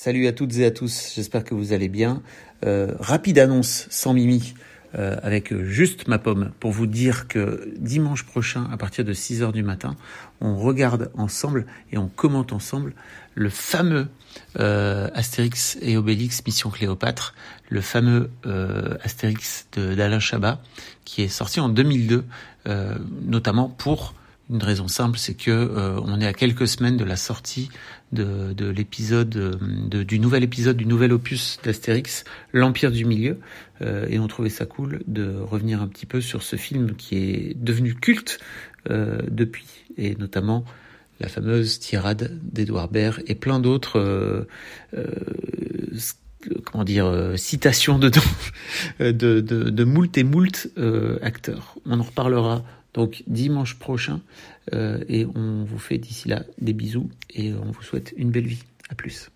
Salut à toutes et à tous, j'espère que vous allez bien. Euh, rapide annonce sans mimi. Euh, avec juste ma pomme pour vous dire que dimanche prochain, à partir de 6 heures du matin, on regarde ensemble et on commente ensemble le fameux euh, Astérix et Obélix Mission Cléopâtre, le fameux euh, Astérix d'Alain Chabat, qui est sorti en 2002, euh, notamment pour une raison simple, c'est que euh, on est à quelques semaines de la sortie de, de l'épisode, de, du nouvel épisode du nouvel opus d'Astérix, l'Empire du Milieu, euh, et on trouvait ça cool de revenir un petit peu sur ce film qui est devenu culte euh, depuis, et notamment la fameuse tirade d'Edouard Baird et plein d'autres comment dire citations dedans de, de, de moult et moult acteurs. On en reparlera donc dimanche prochain. Euh, et on vous fait d'ici là des bisous et on vous souhaite une belle vie. À plus.